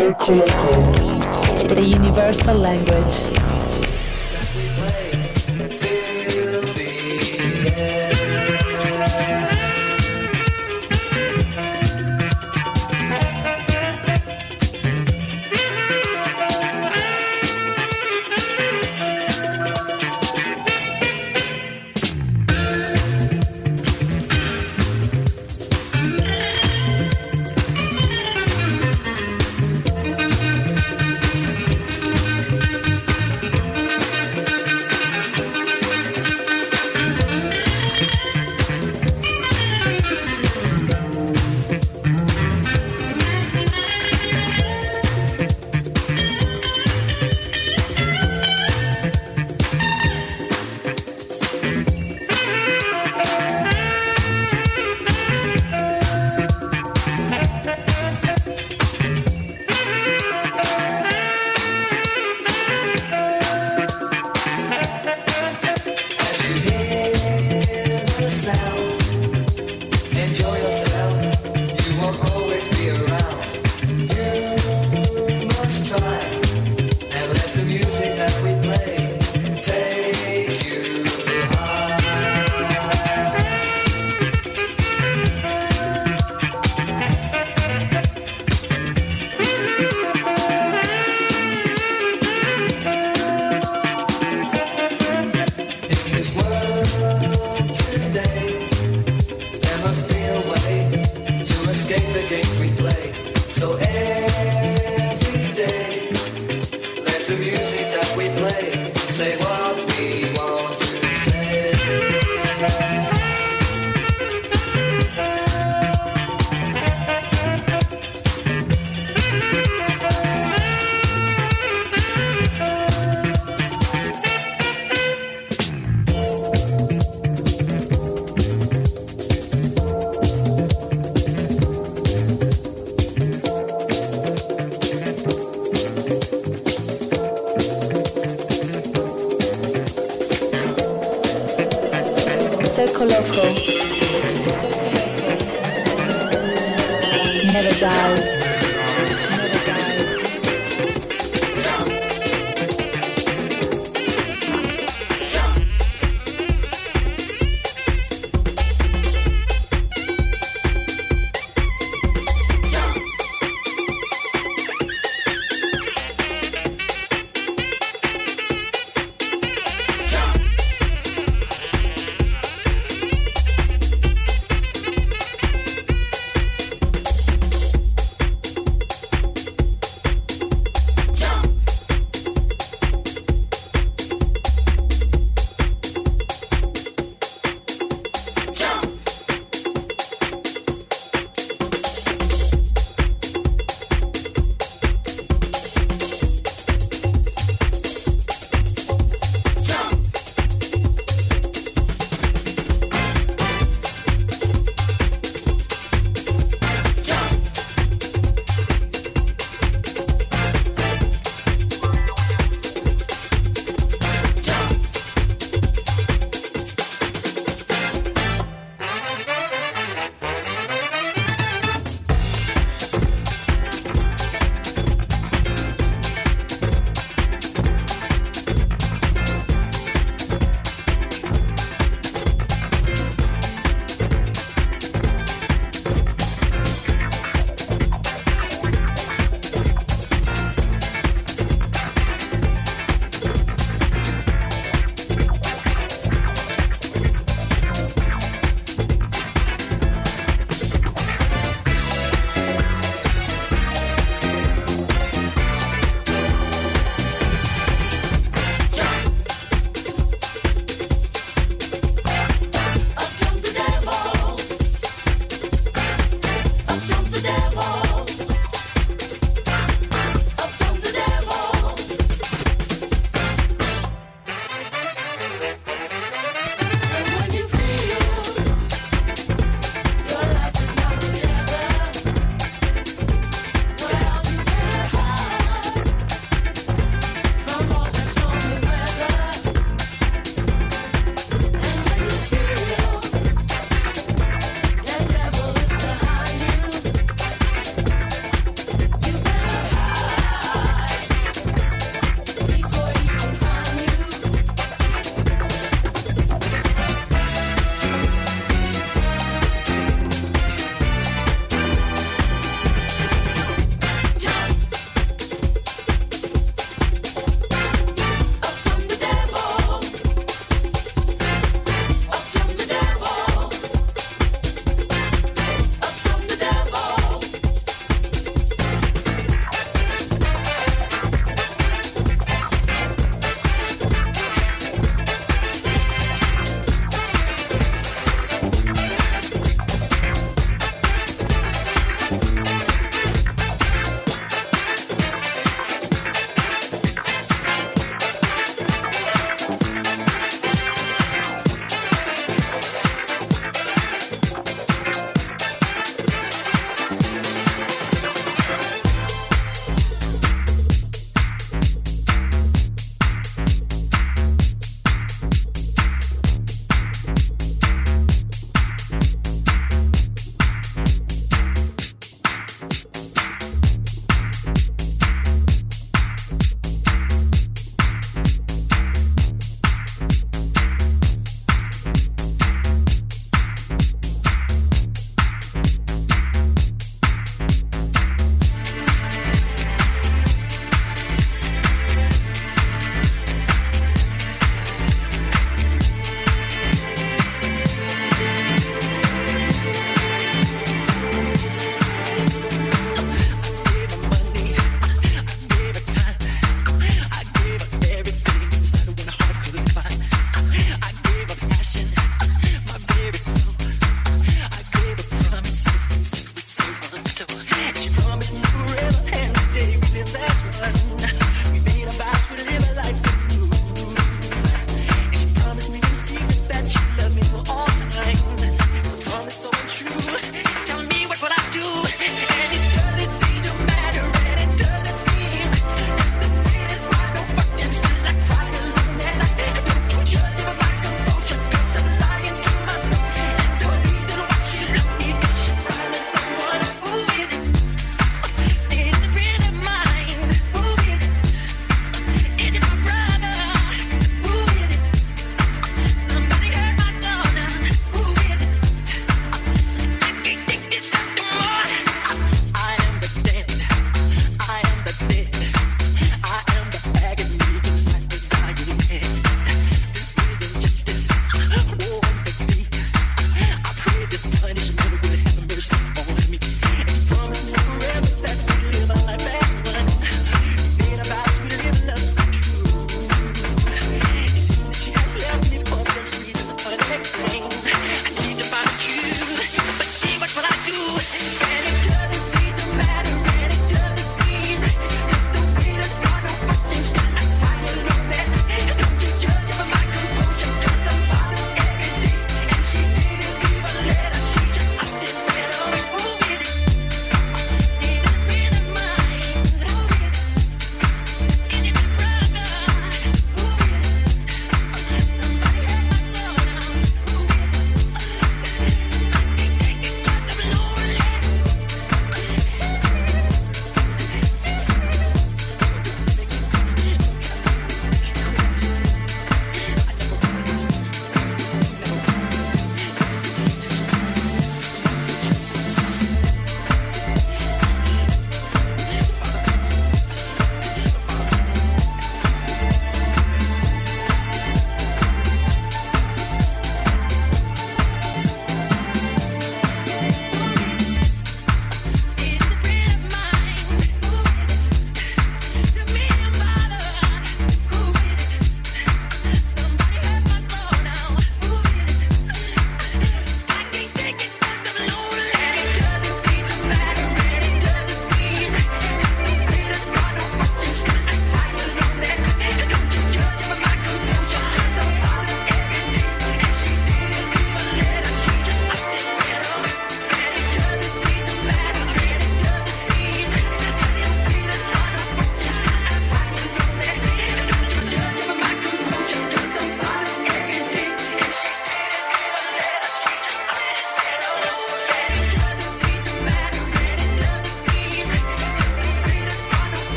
Circoloco. The universal language.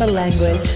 Universal language.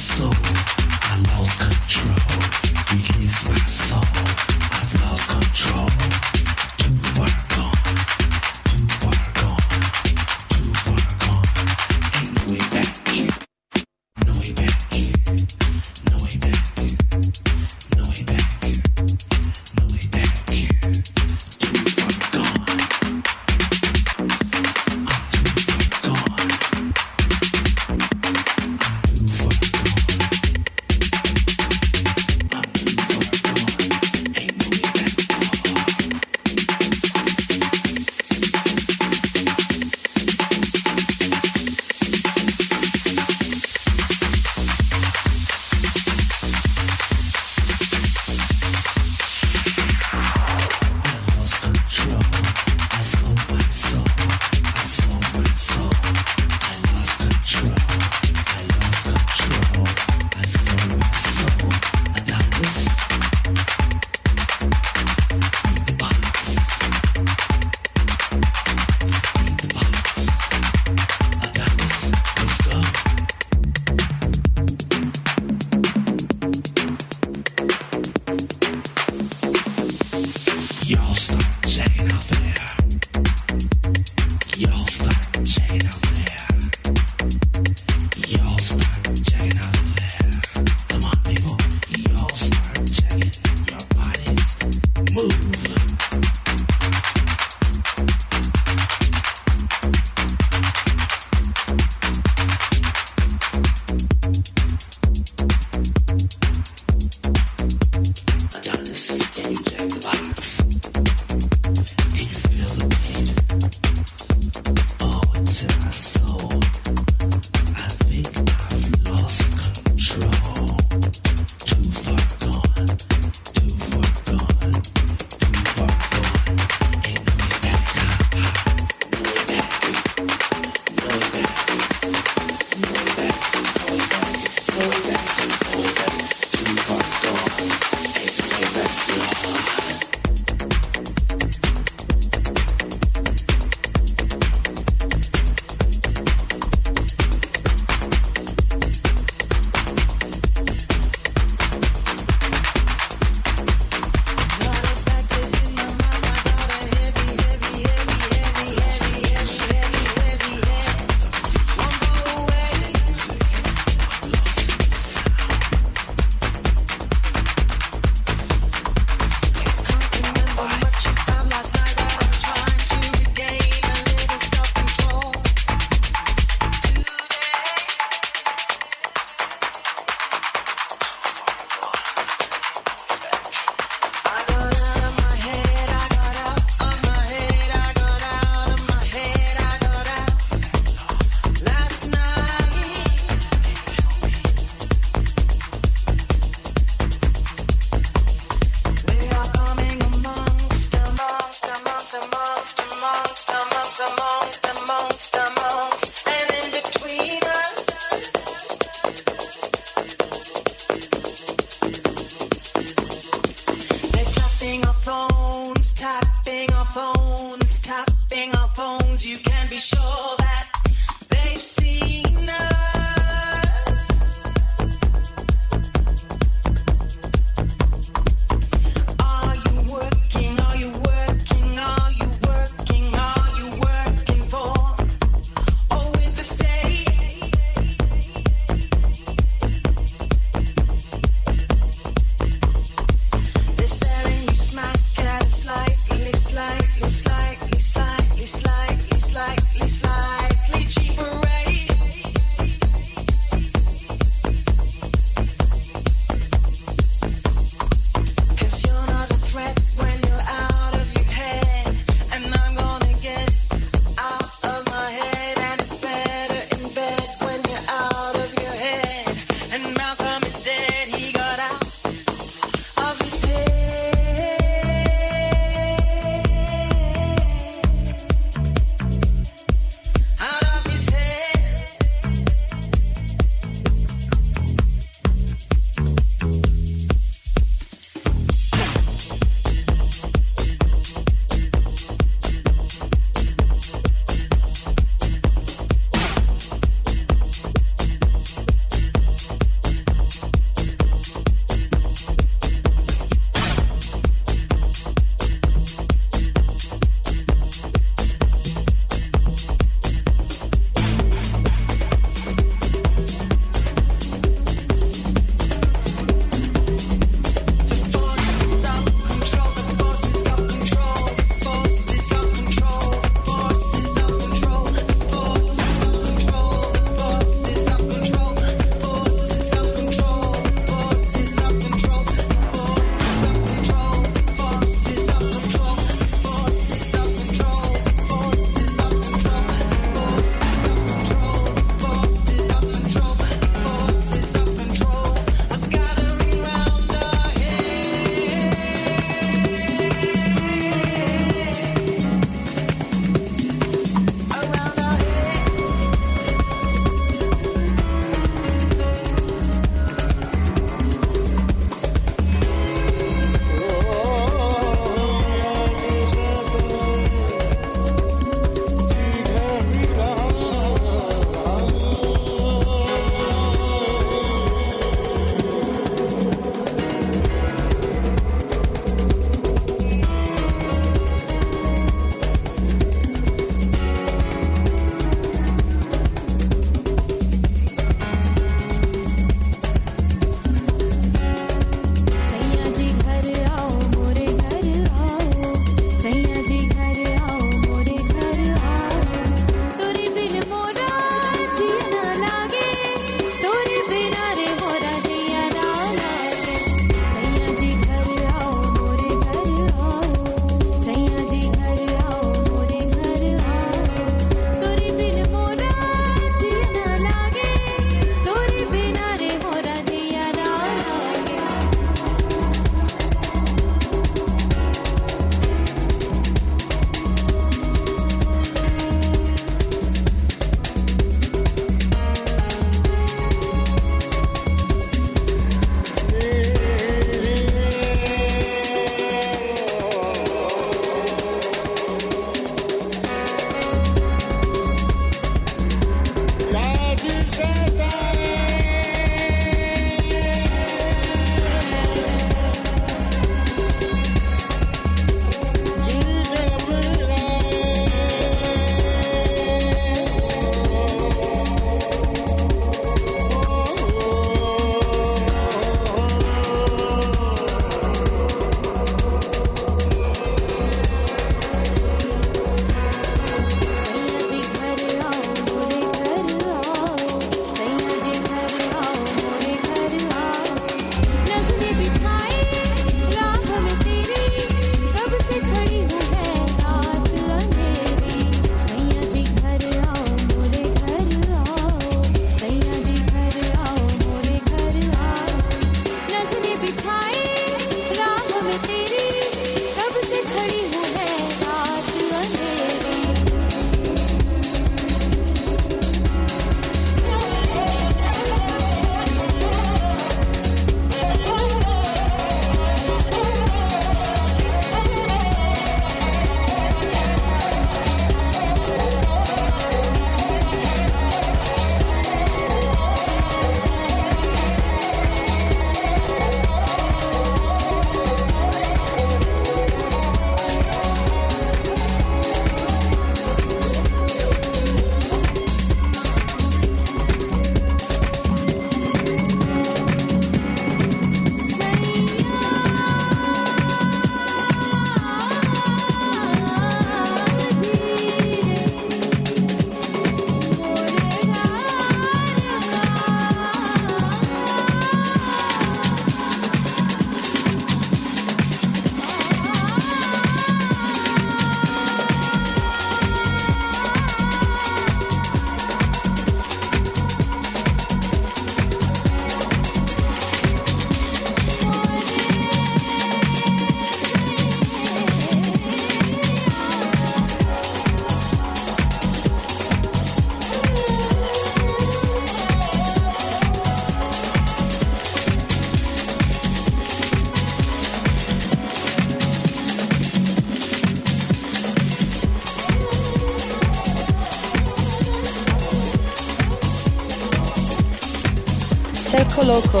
Loco.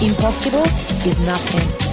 Impossible is nothing.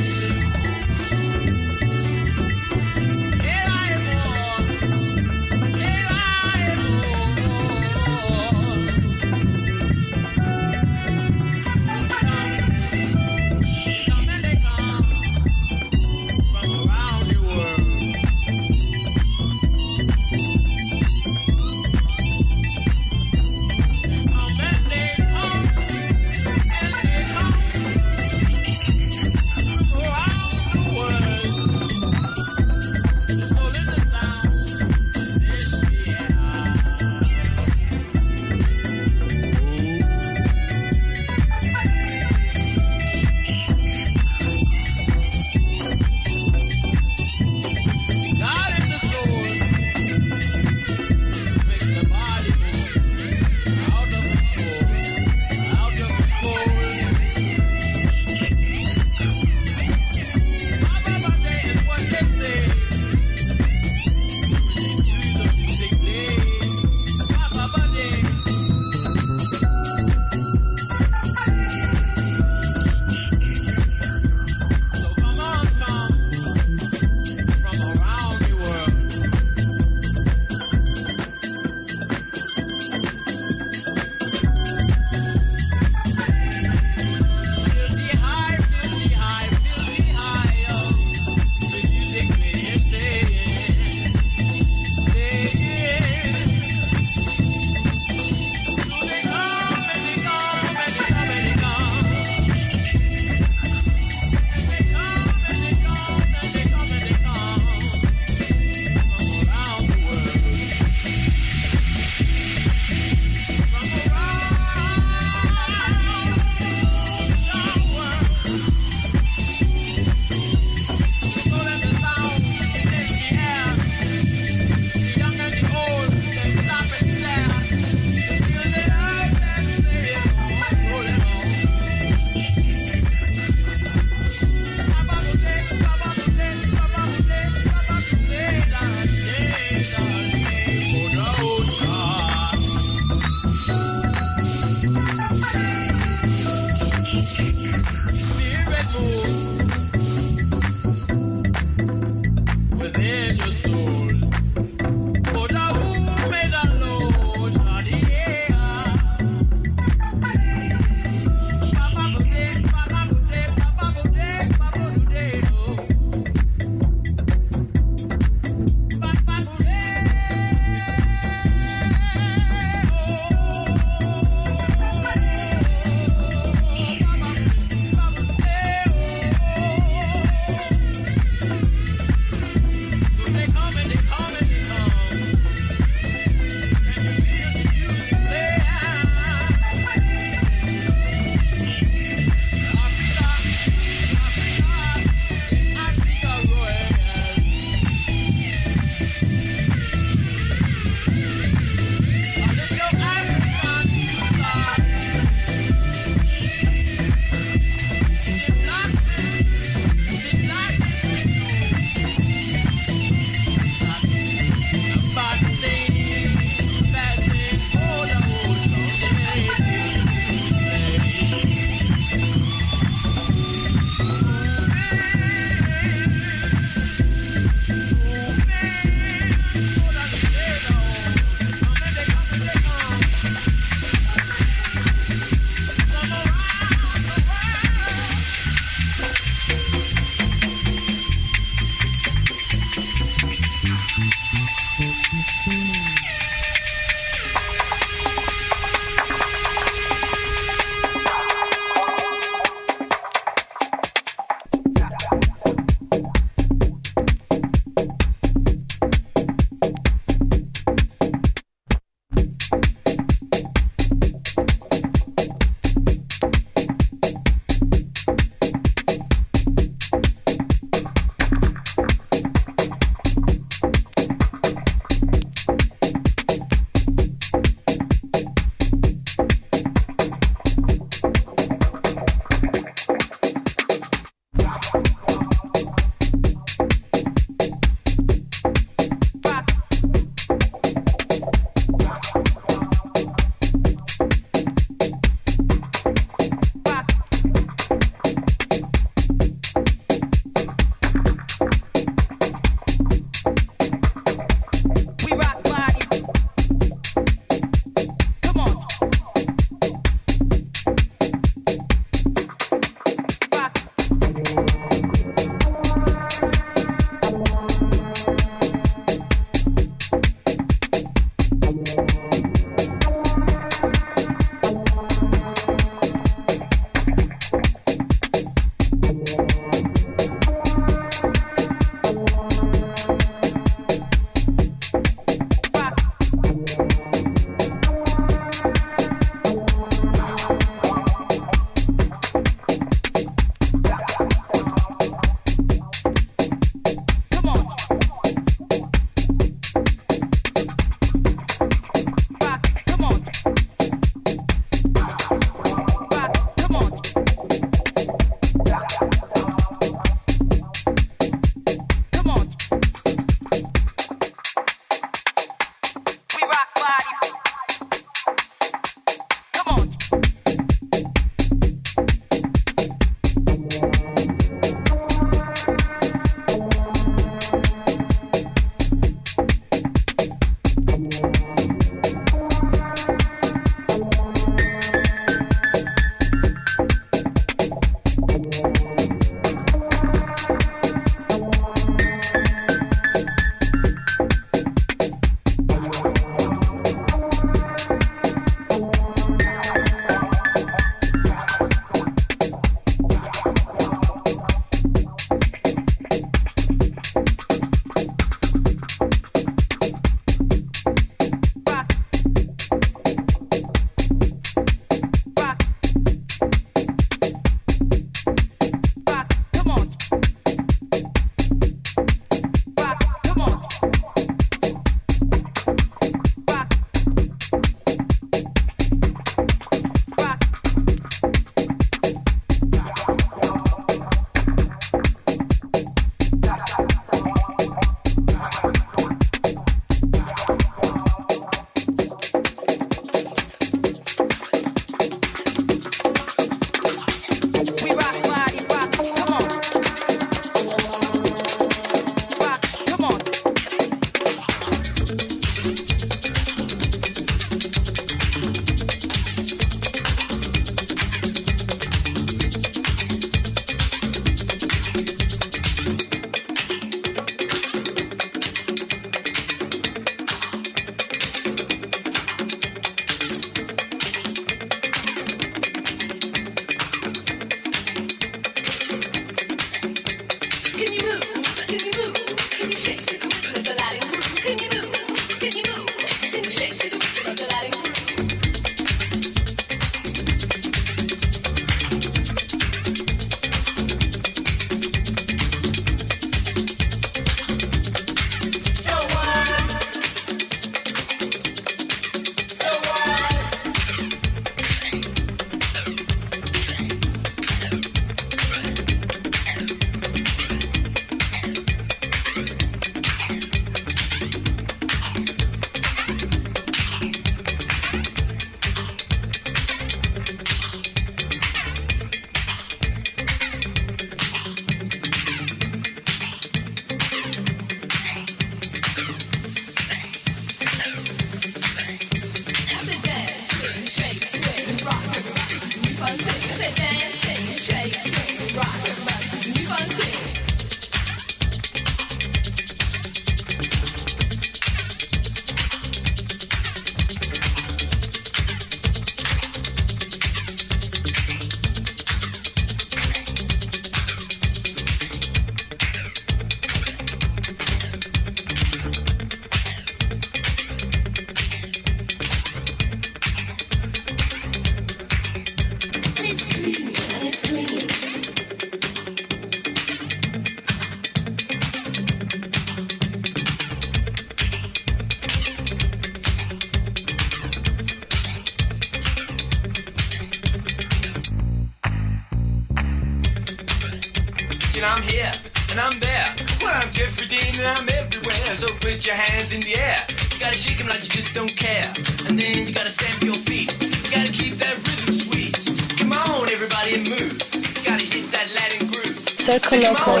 Coloco,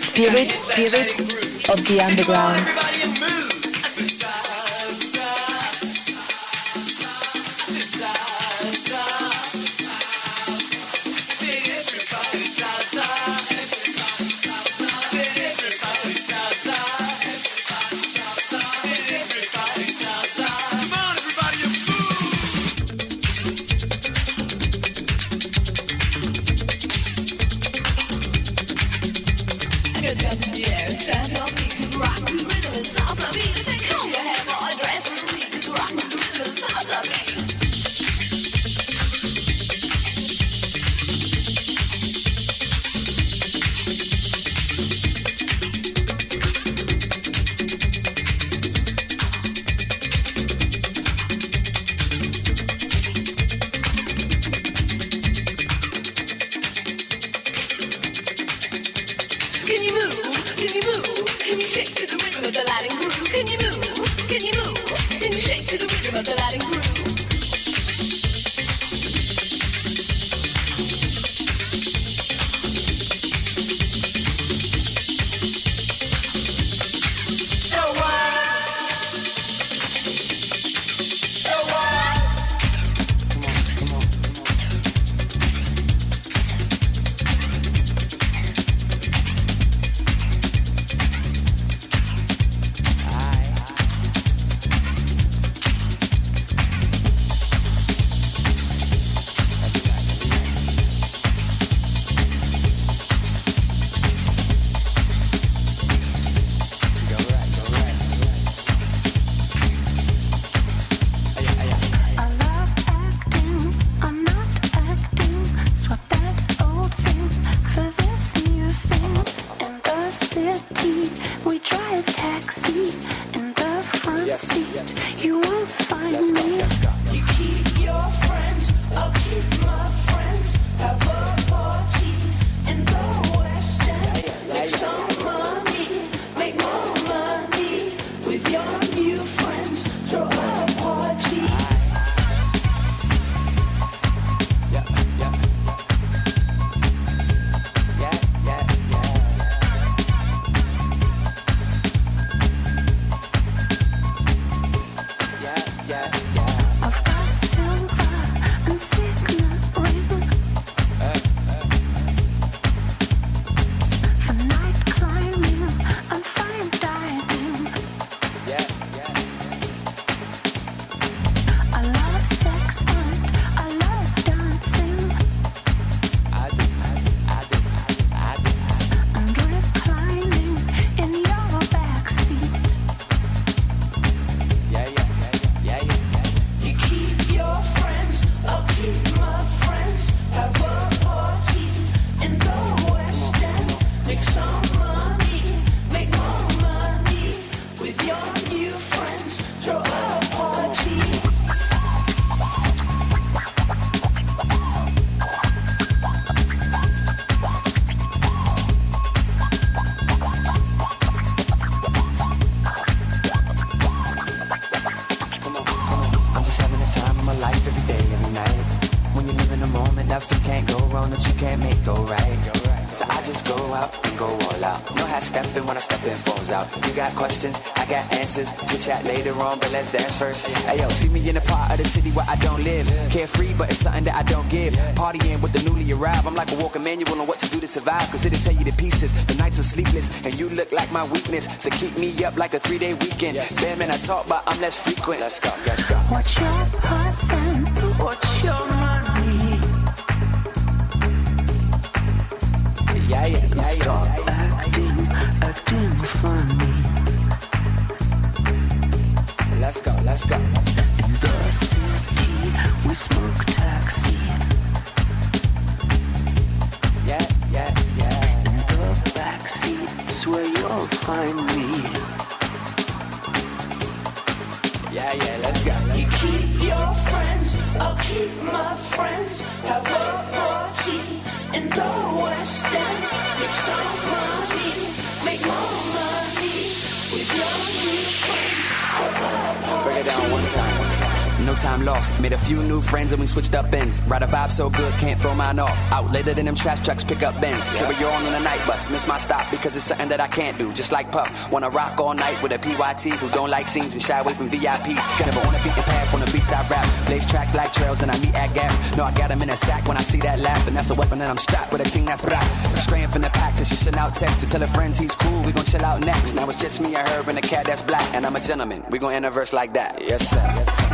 Spirit, spirit of the underground. Saddle. So keep me up like a three day weekend. Yes. Bear man, I talk, but I'm less frequent. Let's go, let's go. What's your person? What's your money? Yeah, yeah, yeah, yeah. Stop yeah, yeah. acting, acting funny. Let's go. Let's go. In the city, we smoke taxi. find me. Yeah, yeah, let's go. Let's you go. keep your friends, I'll keep my friends. Have a party in the West End. Make some money, make more money with your new friends. Break it down one time. One time no time lost. Made a few new friends and we switched up ends. Ride a vibe so good, can't throw mine off. Out later than them trash trucks, pick up bends. Carry you on in the night bus, miss my stop because it's something that I can't do. Just like Puff, wanna rock all night with a PYT who don't like scenes and shy away from VIPs. Never wanna beat the path on the beats I rap. Blaze tracks like trails and I meet at gaps. No, I got 'em in a sack when I see that laugh, and that's a weapon that I'm strapped with a team that's bra. Straying from the pack till she send out text to tell her friends he's cool. We gon' chill out next. Now it's just me and her and a cat that's black, and I'm a gentleman. We gon' end a verse like that. Yes sir. Yes sir.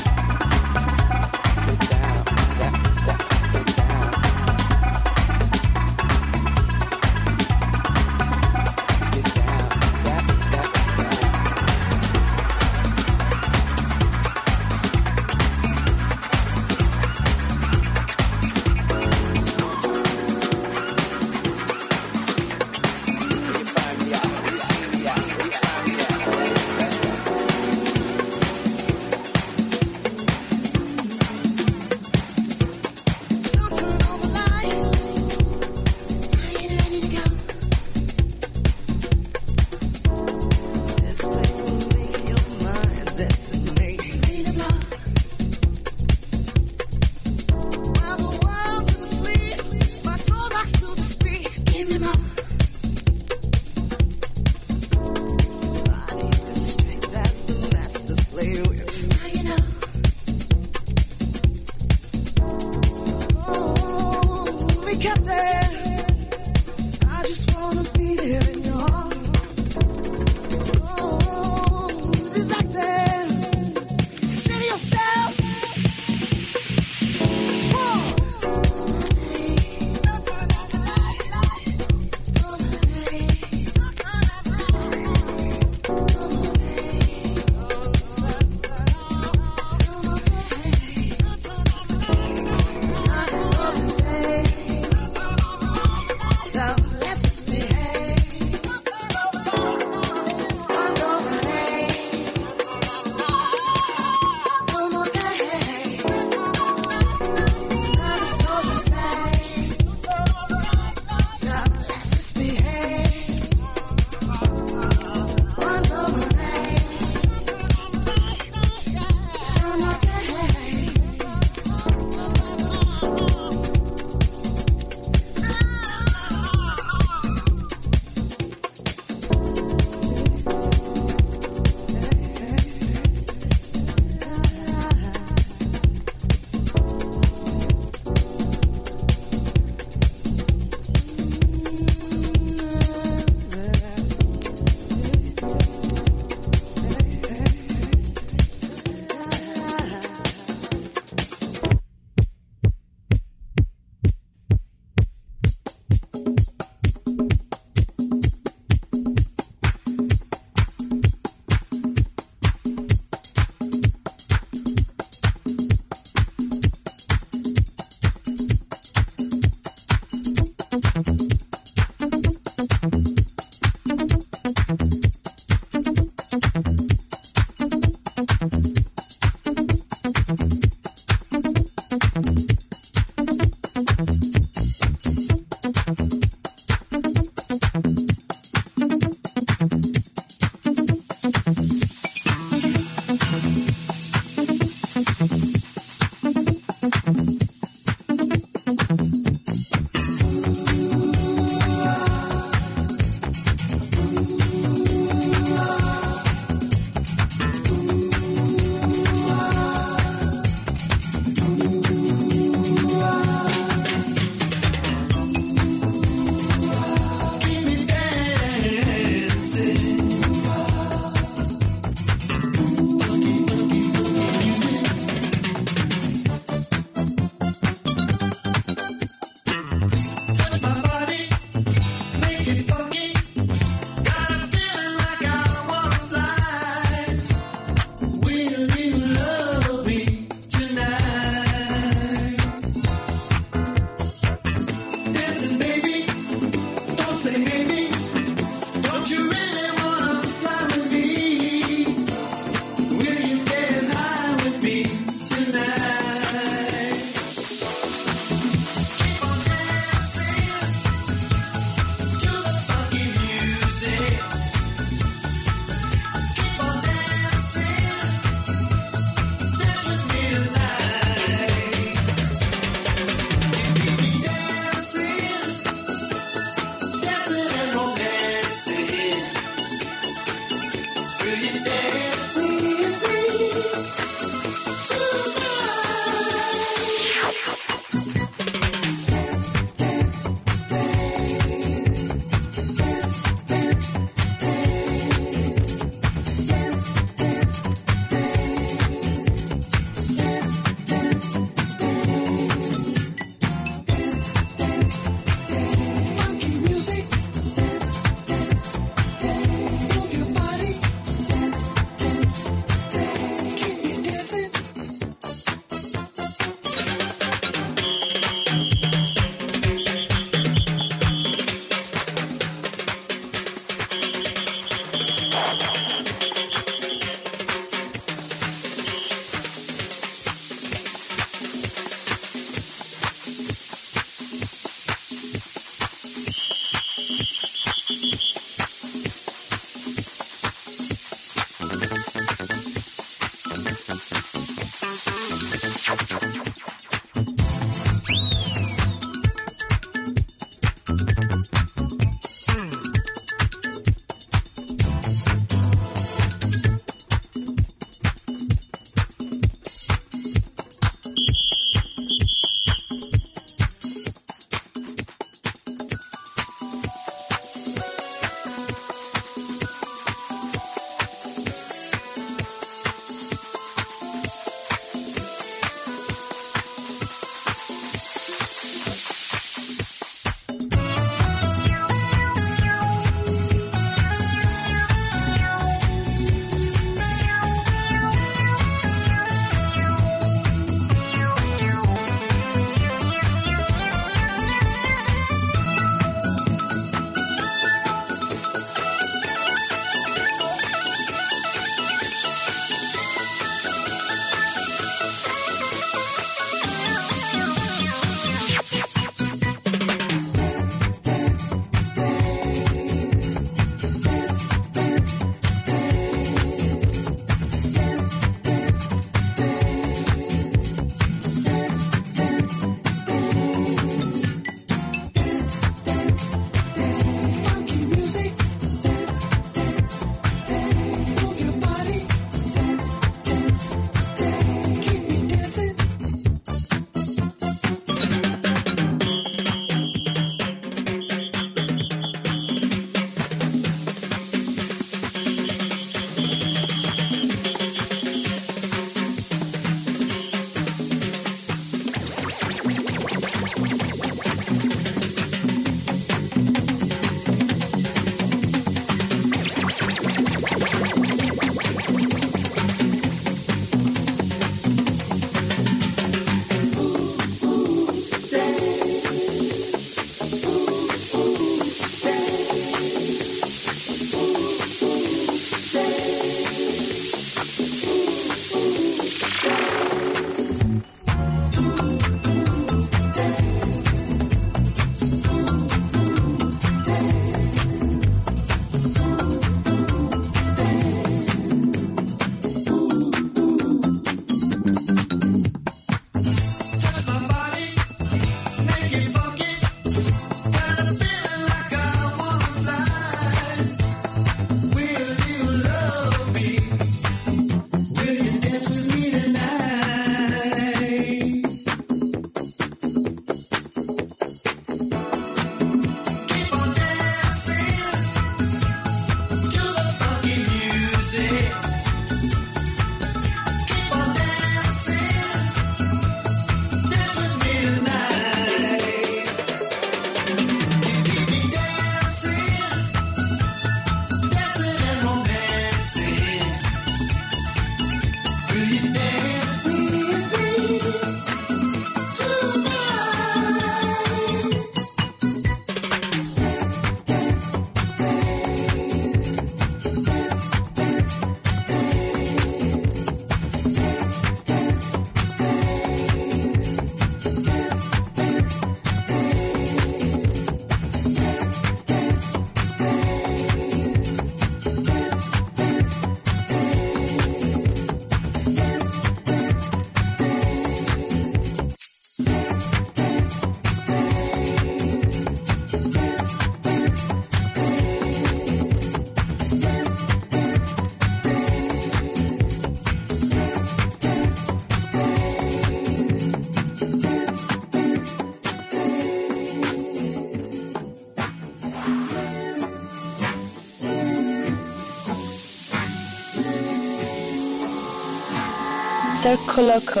Circoloco,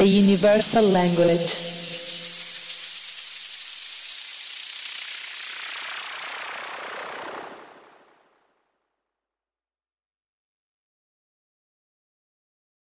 a universal language.